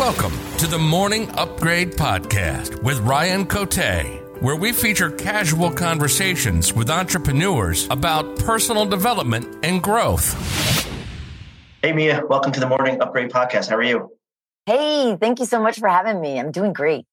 Welcome to the Morning Upgrade Podcast with Ryan Cote, where we feature casual conversations with entrepreneurs about personal development and growth. Hey, Mia, welcome to the Morning Upgrade Podcast. How are you? Hey, thank you so much for having me. I'm doing great.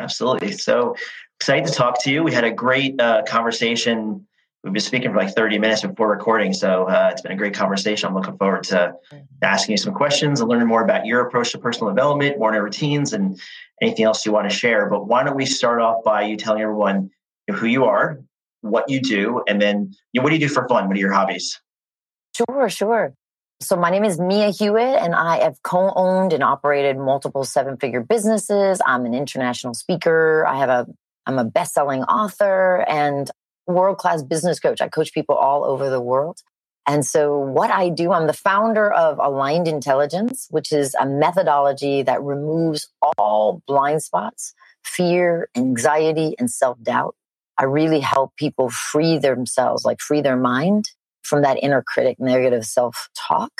Absolutely. So excited to talk to you. We had a great uh, conversation we've been speaking for like 30 minutes before recording. So uh, it's been a great conversation. I'm looking forward to asking you some questions and learning more about your approach to personal development, morning routines, and anything else you want to share. But why don't we start off by you telling everyone who you are, what you do, and then you know, what do you do for fun? What are your hobbies? Sure, sure. So my name is Mia Hewett, and I have co-owned and operated multiple seven-figure businesses. I'm an international speaker. I have a I'm a best-selling author, and world class business coach. I coach people all over the world. And so, what I do, I'm the founder of Aligned Intelligence, which is a methodology that removes all blind spots, fear, anxiety, and self doubt. I really help people free themselves, like free their mind from that inner critic negative self talk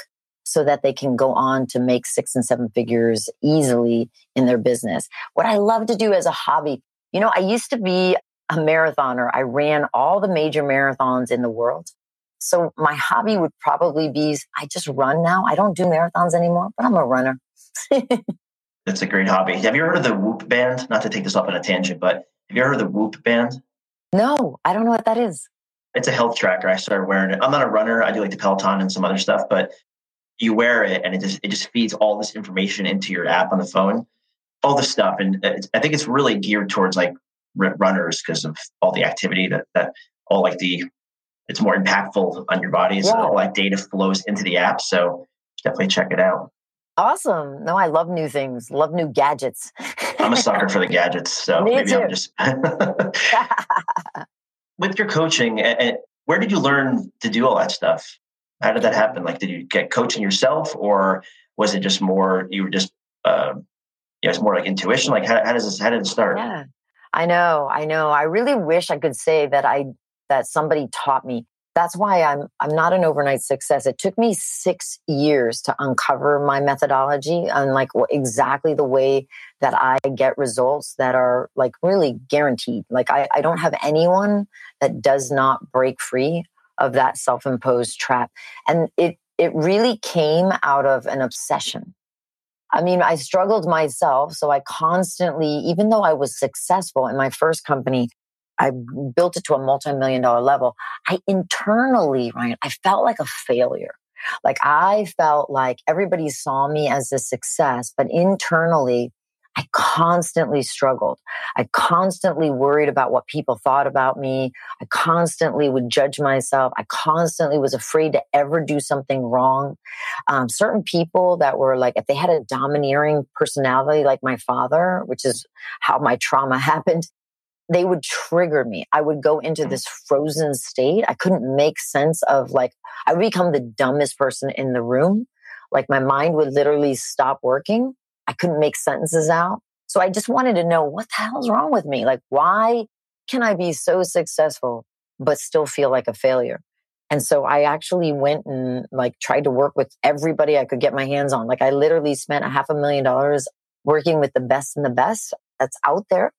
so that they can go on to make six and seven figures easily in their business. What I love to do as a hobby, you know, I used to be a marathoner. I ran all the major marathons in the world. So my hobby would probably be I just run now. I don't do marathons anymore, but I'm a runner. That's a great hobby. Have you heard of the Whoop band? Not to take this off on a tangent, but have you heard of the Whoop band? No, I don't know what that is. It's a health tracker. I started wearing it. I'm not a runner. I do like the Peloton and some other stuff, but you wear it and it just it just feeds all this information into your app on the phone, all this stuff. And uh, I think it's really geared towards like runners because of all the activity that that all like the it's more impactful on your body. Yeah. So all that data flows into the app. So definitely check it out. Awesome. No, I love new things, love new gadgets. I'm a sucker for the gadgets. So Me maybe too. I'm just with your coaching. And where did you learn to do all that stuff? How did that happen? Like, did you get coaching yourself, or was it just more you were just, uh, yeah, it's more like intuition? Like, how, how does this? How did it start? Yeah. I know, I know. I really wish I could say that I that somebody taught me. That's why I'm I'm not an overnight success. It took me 6 years to uncover my methodology and like exactly the way that I get results that are like really guaranteed. Like I, I don't have anyone that does not break free of that self-imposed trap. And it it really came out of an obsession I mean, I struggled myself. So I constantly, even though I was successful in my first company, I built it to a multi million dollar level. I internally, Ryan, I felt like a failure. Like I felt like everybody saw me as a success, but internally, I constantly struggled. I constantly worried about what people thought about me. I constantly would judge myself. I constantly was afraid to ever do something wrong. Um, certain people that were like, if they had a domineering personality like my father, which is how my trauma happened, they would trigger me. I would go into this frozen state. I couldn't make sense of like, I would become the dumbest person in the room. Like my mind would literally stop working I couldn't make sentences out. So I just wanted to know what the hell's wrong with me? Like, why can I be so successful, but still feel like a failure? And so I actually went and like tried to work with everybody I could get my hands on. Like I literally spent a half a million dollars working with the best and the best that's out there.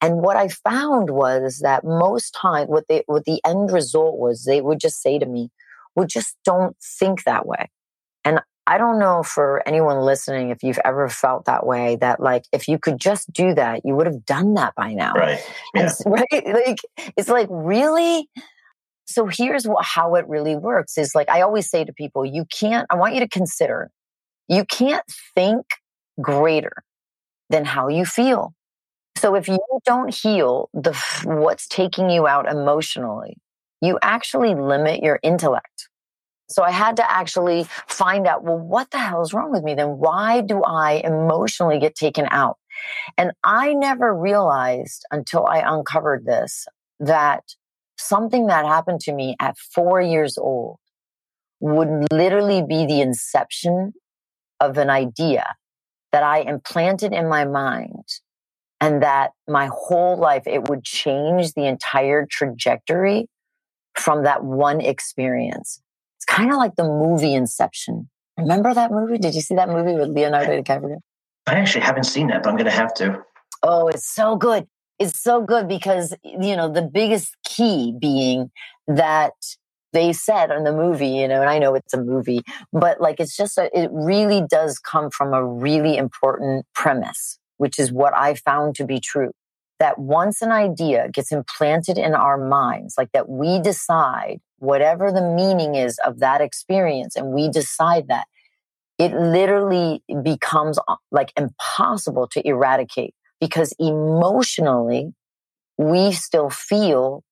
And what I found was that most time what they what the end result was they would just say to me, well, just don't think that way. I don't know for anyone listening if you've ever felt that way that like if you could just do that, you would have done that by now. Right. Yeah. Right. Like it's like really. So here's what, how it really works is like I always say to people, you can't. I want you to consider, you can't think greater than how you feel. So if you don't heal the what's taking you out emotionally, you actually limit your intellect. So I had to actually find out, well, what the hell is wrong with me? Then why do I emotionally get taken out? And I never realized until I uncovered this that something that happened to me at four years old would literally be the inception of an idea that I implanted in my mind and that my whole life it would change the entire trajectory from that one experience kind of like the movie Inception. Remember that movie? Did you see that movie with Leonardo DiCaprio? I actually haven't seen that, but I'm going to have to. Oh, it's so good. It's so good because, you know, the biggest key being that they said in the movie, you know, and I know it's a movie, but like it's just, a, it really does come from a really important premise, which is what I found to be true. That once an idea gets implanted in our minds, like that we decide whatever the meaning is of that experience and we decide that, it literally becomes uh, like impossible to eradicate because emotionally, we still feel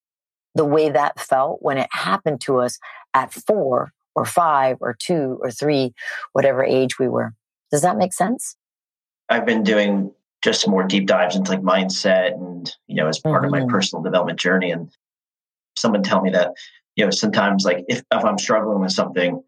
the way that felt when it happened to us at four or five or two or three, whatever age we were. Does that make sense? I've been doing just more deep dives into like mindset and, you know, as part of my mm-hmm. personal development journey. And someone tell me that, you know, sometimes like if, if I'm struggling with something,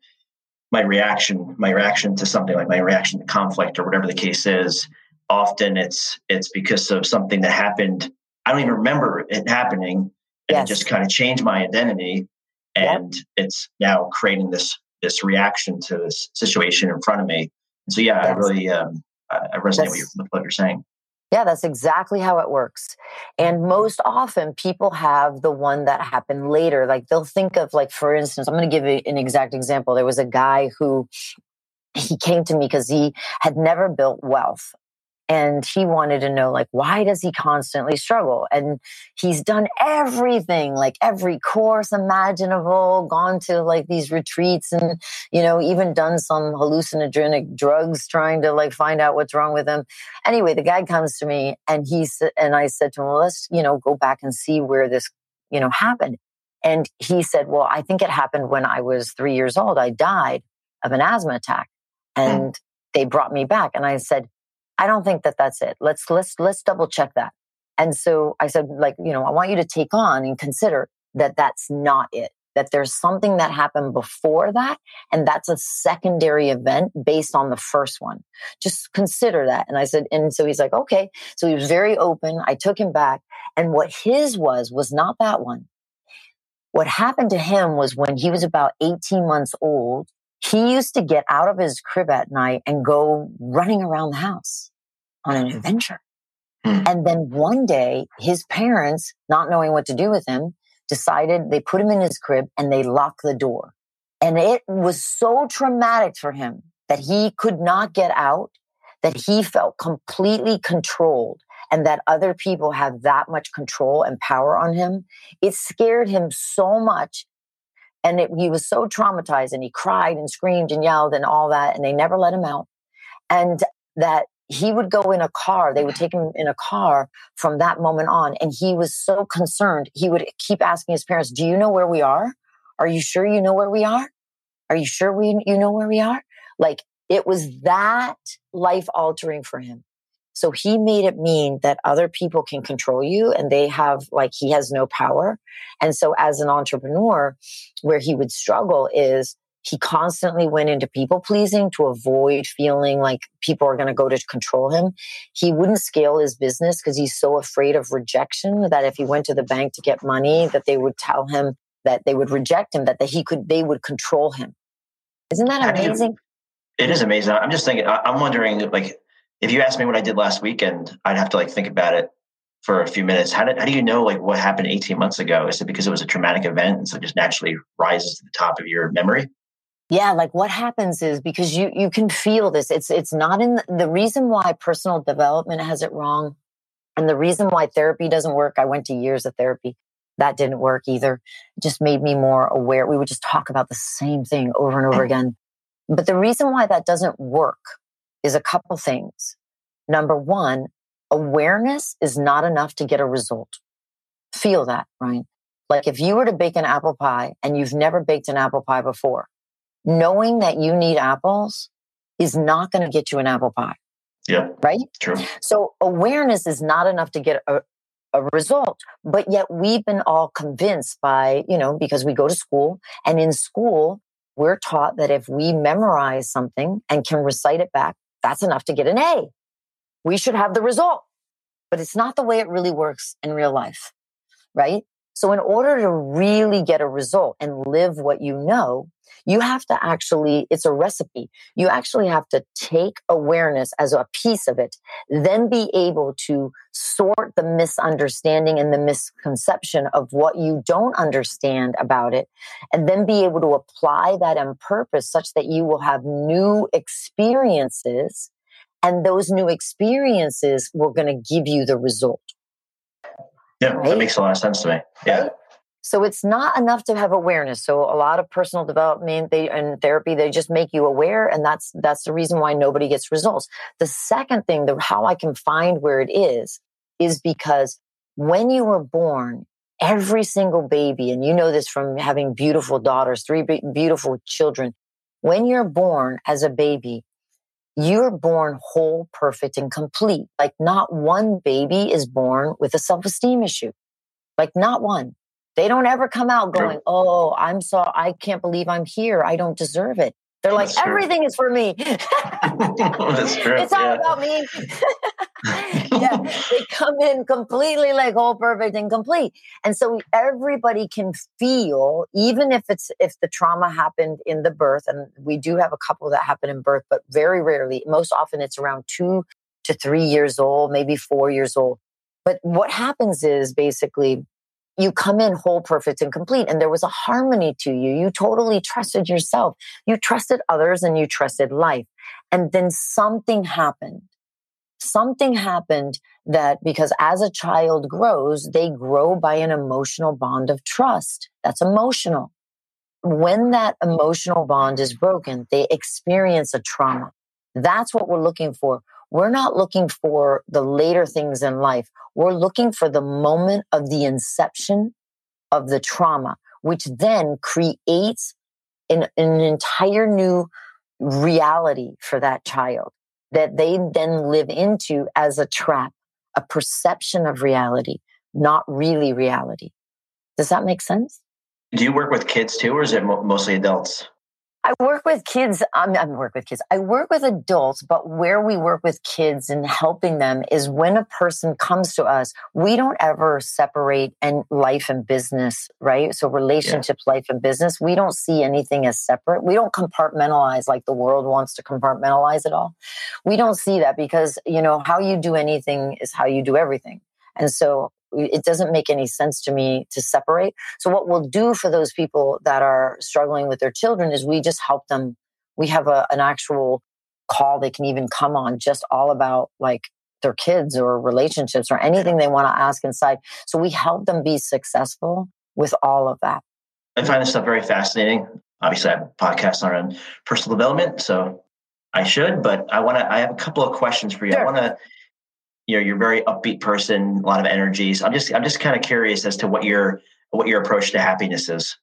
my reaction, my reaction to something like my reaction to conflict or whatever the case is, often it's it's because of something that happened. I don't even remember it happening, and yes. it just kind of changed my identity, and yep. it's now creating this this reaction to this situation in front of me. And so, yeah, yes. I really um, I resonate with what you're saying. Yeah, that's exactly how it works. And mm-hmm. most often people have the one that happened later. Like they'll think of, like, for instance, I'm going to give you an exact example. There was a guy who he came to me because he had never built wealth and he wanted to know like why does he constantly struggle? And he's done everything like every course imaginable gone to like these retreats and you know even done some hallucinogenic drugs trying to like find out what's wrong with him. Anyway the guy comes to me and he's and i said to him well, let's you know go back and see where this you know happened. And he said well i think it happened when i was three years old. I died of an asthma attack. Hmm. and they brought me back. And i said I don't think that that's it. Let's let's let's double check that. And so I said, like, you know, I want you to take on and consider that that's not it. That there's something that happened before that, and that's a secondary event based on the first one. Just consider that. And I said, and so he's like, okay. So he was very open. I took him back, and what his was was not that one. What happened to him was when he was about 18 months old, he used to get out of his crib at night and go running around the house on an adventure. Hmm. And then one day, his parents, not knowing what to do with him, decided they put him in his crib and they locked the door. And it was so traumatic for him that he could not get out, that he felt completely controlled and that other people have that much control and power on him. It scared him so much and it, he was so traumatized and he cried and screamed and yelled and all that. And they never let him out. And that he would go in a car. They would take him in a car from that moment on. And he was so concerned. He would keep asking his parents, do you know where we are? Are you sure you know where we are? Are you sure we, you know where we are? Like it was that life altering for him. So he made it mean that other people can control you and they have like he has no power. And so as an entrepreneur, where he would struggle is he constantly went into people pleasing to avoid feeling like people are going to go to control him. He wouldn't scale his business because he's so afraid of rejection that if he went to the bank to get money, that they would tell him that they would reject him, that, that he could, they would control him. Isn't that amazing? It is amazing. I'm just thinking, I'm wondering, like, if you asked me what I did last weekend, I'd have to like think about it for a few minutes. How, did, how do you know like what happened 18 months ago? Is it because it was a traumatic event and so it just naturally rises to the top of your memory? Yeah, like what happens is because you you can feel this. It's it's not in the, the reason why personal development has it wrong, and the reason why therapy doesn't work. I went to years of therapy. That didn't work either. It just made me more aware. We would just talk about the same thing over and over mm-hmm. again. But the reason why that doesn't work is a couple things. Number one, awareness is not enough to get a result. Feel that, right? Like if you were to bake an apple pie and you've never baked an apple pie before, knowing that you need apples is not going to get you an apple pie. Yeah. Right? True. So awareness is not enough to get a, a result. But yet we've been all convinced by, you know, because we go to school and in school, we're taught that if we memorize something and can recite it back, that's enough to get an A. We should have the result. But it's not the way it really works in real life, right? So, in order to really get a result and live what you know, you have to actually, it's a recipe. You actually have to take awareness as a piece of it, then be able to sort the misunderstanding and the misconception of what you don't understand about it, and then be able to apply that on purpose such that you will have new experiences. And those new experiences were going to give you the result. Yeah, right? that makes a lot of sense to me. Yeah. Right? So it's not enough to have awareness. So a lot of personal development they and therapy they just make you aware and that's that's the reason why nobody gets results. The second thing, the how I can find where it is is because when you were born, every single baby and you know this from having beautiful daughters, three beautiful children, when you're born as a baby, you're born whole, perfect, and complete. Like not one baby is born with a self esteem issue. Like not one. They don't ever come out going, Oh, I'm so, I can't believe I'm here. I don't deserve it. They're like, That's everything true. is for me. That's true. It's all yeah. about me. yeah, they come in completely like whole, perfect, and complete. And so everybody can feel, even if it's if the trauma happened in the birth, and we do have a couple that happen in birth, but very rarely. Most often, it's around two to three years old, maybe four years old. But what happens is basically you come in whole, perfect, and complete. And there was a harmony to you. You totally trusted yourself. You trusted others and you trusted life. And then something happened. Something happened that because as a child grows, they grow by an emotional bond of trust. That's emotional. When that emotional bond is broken, they experience a trauma. That's what we're looking for. We're not looking for the later things in life. We're looking for the moment of the inception of the trauma, which then creates an, an entire new reality for that child that they then live into as a trap, a perception of reality, not really reality. Does that make sense? Do you work with kids too, or is it mostly adults? I work with kids. I'm, I work with kids. I work with adults, but where we work with kids and helping them is when a person comes to us, we don't ever separate and life and business, right? So relationships, yeah. life and business, we don't see anything as separate. We don't compartmentalize like the world wants to compartmentalize it all. We don't see that because, you know, how you do anything is how you do everything. And so it doesn't make any sense to me to separate. So what we'll do for those people that are struggling with their children is we just help them. We have a, an actual call they can even come on just all about like their kids or relationships or anything they want to ask inside. So we help them be successful with all of that. I find this stuff very fascinating. Obviously, I have podcasts on personal development, so I should, but I want to. I have a couple of questions for you. Sure. I want to you know you're a very upbeat person a lot of energy. So i'm just i'm just kind of curious as to what your what your approach to happiness is.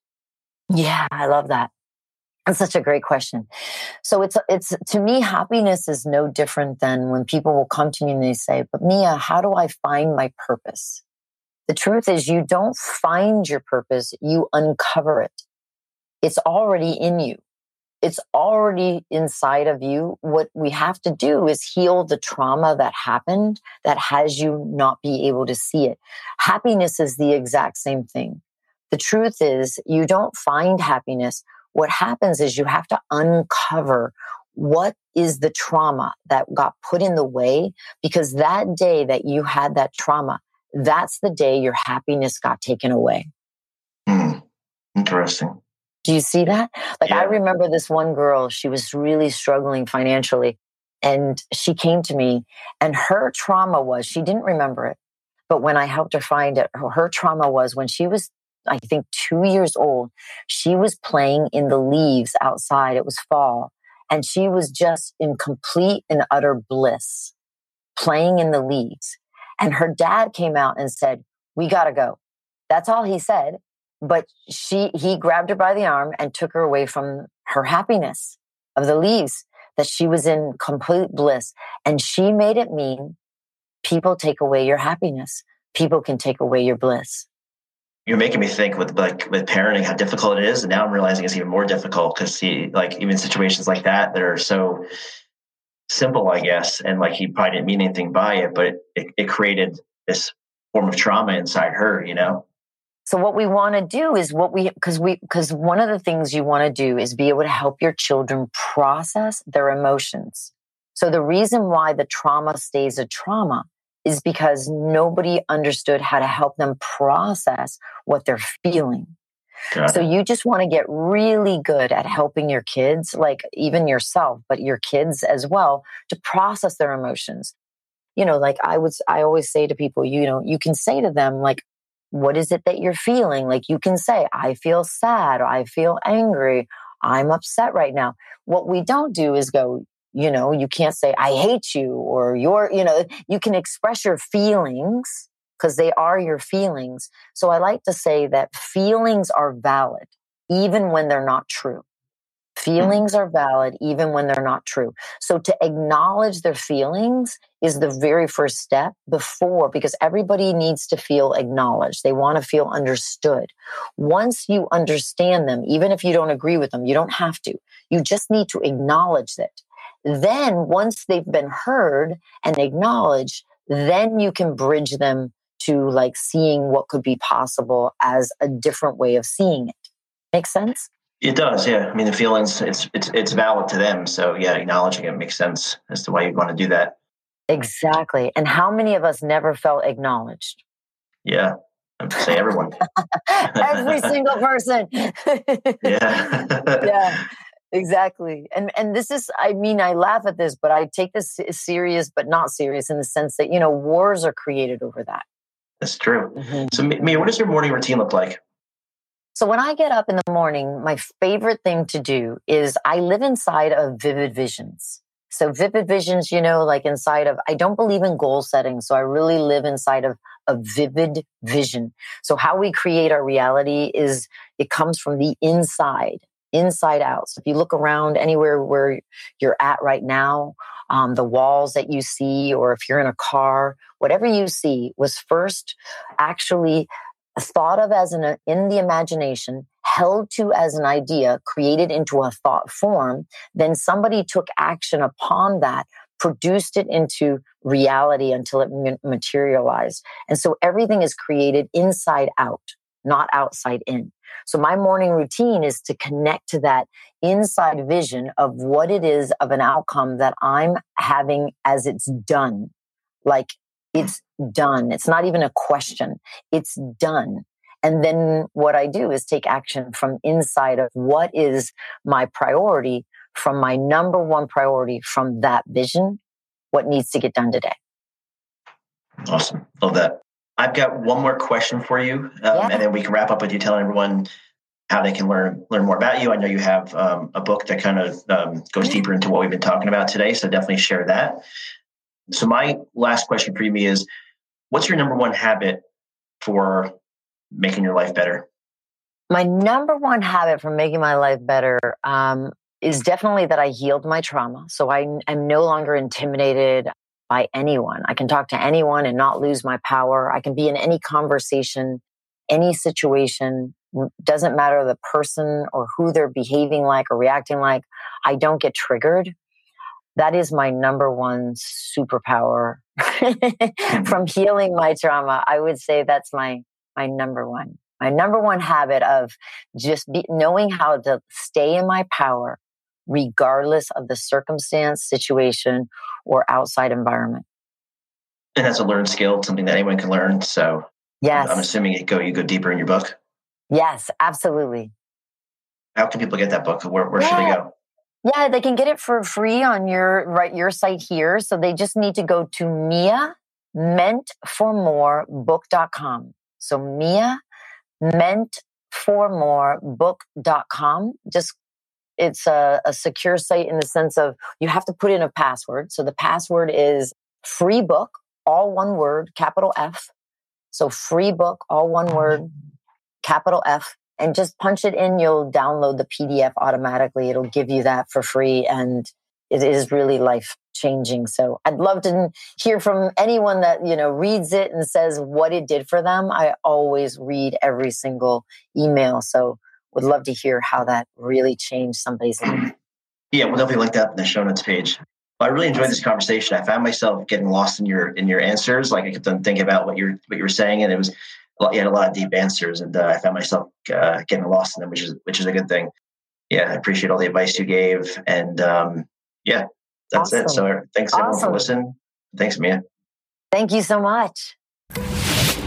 Yeah i love that. That's such a great question. So it's it's to me happiness is no different than when people will come to me and they say but mia how do i find my purpose? The truth is you don't find your purpose you uncover it. It's already in you it's already inside of you. What we have to do is heal the trauma that happened that has you not be able to see it. Happiness is the exact same thing. The truth is you don't find happiness. What happens is you have to uncover what is the trauma that got put in the way because that day that you had that trauma, that's the day your happiness got taken away. Mm, interesting. Do you see that? Like, yeah. I remember this one girl, she was really struggling financially. And she came to me, and her trauma was she didn't remember it. But when I helped her find it, her, her trauma was when she was, I think, two years old, she was playing in the leaves outside. It was fall. And she was just in complete and utter bliss, playing in the leaves. And her dad came out and said, We got to go. That's all he said but she he grabbed her by the arm and took her away from her happiness of the leaves that she was in complete bliss. And she made it mean people take away your happiness. People can take away your bliss. You're making me think with like with parenting how difficult it is. And now i'm realizing it's even more difficult because see like even situations like that that are so simple i guess. And like he probably didn't mean anything by it but it, it, it created this form of trauma inside her you know So what we want to do is what we because we because one of the things you want to do is be able to help your children process their emotions. So the reason why the trauma stays a trauma is because nobody understood how to help them process what they're feeling. So you just want to get really good at helping your kids, like even yourself, but your kids as well, to process their emotions. You know, like I would, I always say to people, you know, you can say to them, like, what is it that you're feeling? Like you can say, I feel sad, I feel angry, I'm upset right now. What we don't do is go, you know, you can't say, I hate you or you're, you know, you can express your feelings because they are your feelings. So I like to say that feelings are valid even when they're not true. Mm-hmm. Feelings are valid even when they're not true. So to acknowledge their feelings is the very first step before, because everybody needs to feel acknowledged. They want to feel understood. Once you understand them, even if you don't agree with them, you don't have to. You just need to acknowledge it. Then once they've been heard and acknowledged, then you can bridge them to like seeing what could be possible as a different way of seeing it. Make sense? It does, yeah. I mean, the feelings it's it's it's valid to them. So yeah, acknowledging it makes sense as to why you'd want to do that. Exactly. And how many of us never felt acknowledged? Yeah, I'd say everyone. Every single person. yeah. yeah. Exactly. And and this is I mean I laugh at this but I take this serious but not serious in the sense that you know wars are created over that. That's true. Mm-hmm. So Mia, what does your morning routine look like? So when I get up in the morning, my favorite thing to do is I live inside of vivid visions. So vivid visions, you know, like inside of, I don't believe in goal setting. So I really live inside of a vivid vision. So how we create our reality is it comes from the inside, inside out. So if you look around anywhere where you're at right now, um, the walls that you see, or if you're in a car, whatever you see was first actually thought of as an in the imagination held to as an idea created into a thought form then somebody took action upon that produced it into reality until it materialized. And so everything is created inside out not outside in. So my morning routine is to connect to that inside vision of what it is of an outcome that i'm having as it's done. Like it's done. It's not even a question. It's done. And then what I do is take action from inside of what is my priority from my number one priority from that vision, what needs to get done today. Awesome. Love that. I've got one more question for you, um, yeah. and then we can wrap up with you telling everyone how they can learn learn more about you. I know you have um, a book that kind of um, goes deeper into what we've been talking about today, so definitely share that. So my last question for you is what's your number one habit for making your life better? My number one habit for making my life better um, is definitely that I healed my trauma. So I am no longer intimidated by anyone. I can talk to anyone and not lose my power. I can be in any conversation, any situation. Doesn't matter the person or who they're behaving like or reacting like. I don't get triggered that is my number one superpower from healing my trauma. I would say that's my my number one. My number one habit of just be, knowing how to stay in my power regardless of the circumstance, situation, or outside environment. And that's a learned skill, something that anyone can learn. So yes. I'm assuming you go you go deeper in your book. Yes, absolutely. How can people get that book? Where, where yeah. should they go? Yeah, they can get it for free on your right your site here. So they just need to go to Mia meant for more book.com. So Mia meant for more book.com. Just it's a, a secure site in the sense of you have to put in a password. So the password is free book, all one word, capital F. So free book, all one word, mm-hmm. capital F and just punch it in. You'll download the PDF automatically. It'll give you that for free. And it is really life changing. So I'd love to hear from anyone that, you know, reads it and says what it did for them. I always read every single email. So would love to hear how that really changed somebody's life. Yeah, we'll definitely link that up in the show notes page. I really enjoyed this conversation. I found myself getting lost in your in your answers. Like I kept on thinking about what you're what you were saying, and it was you had a lot of deep answers, and uh, I found myself uh, getting lost in them, which is which is a good thing. Yeah, I appreciate all the advice you gave, and um, yeah, that's awesome. it. So thanks awesome. everyone for listening. Thanks, Mia. Thank you so much.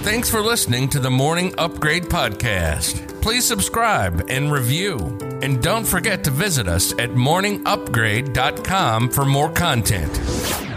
Thanks for listening to the Morning Upgrade Podcast. Please subscribe and review. And don't forget to visit us at morningupgrade.com for more content.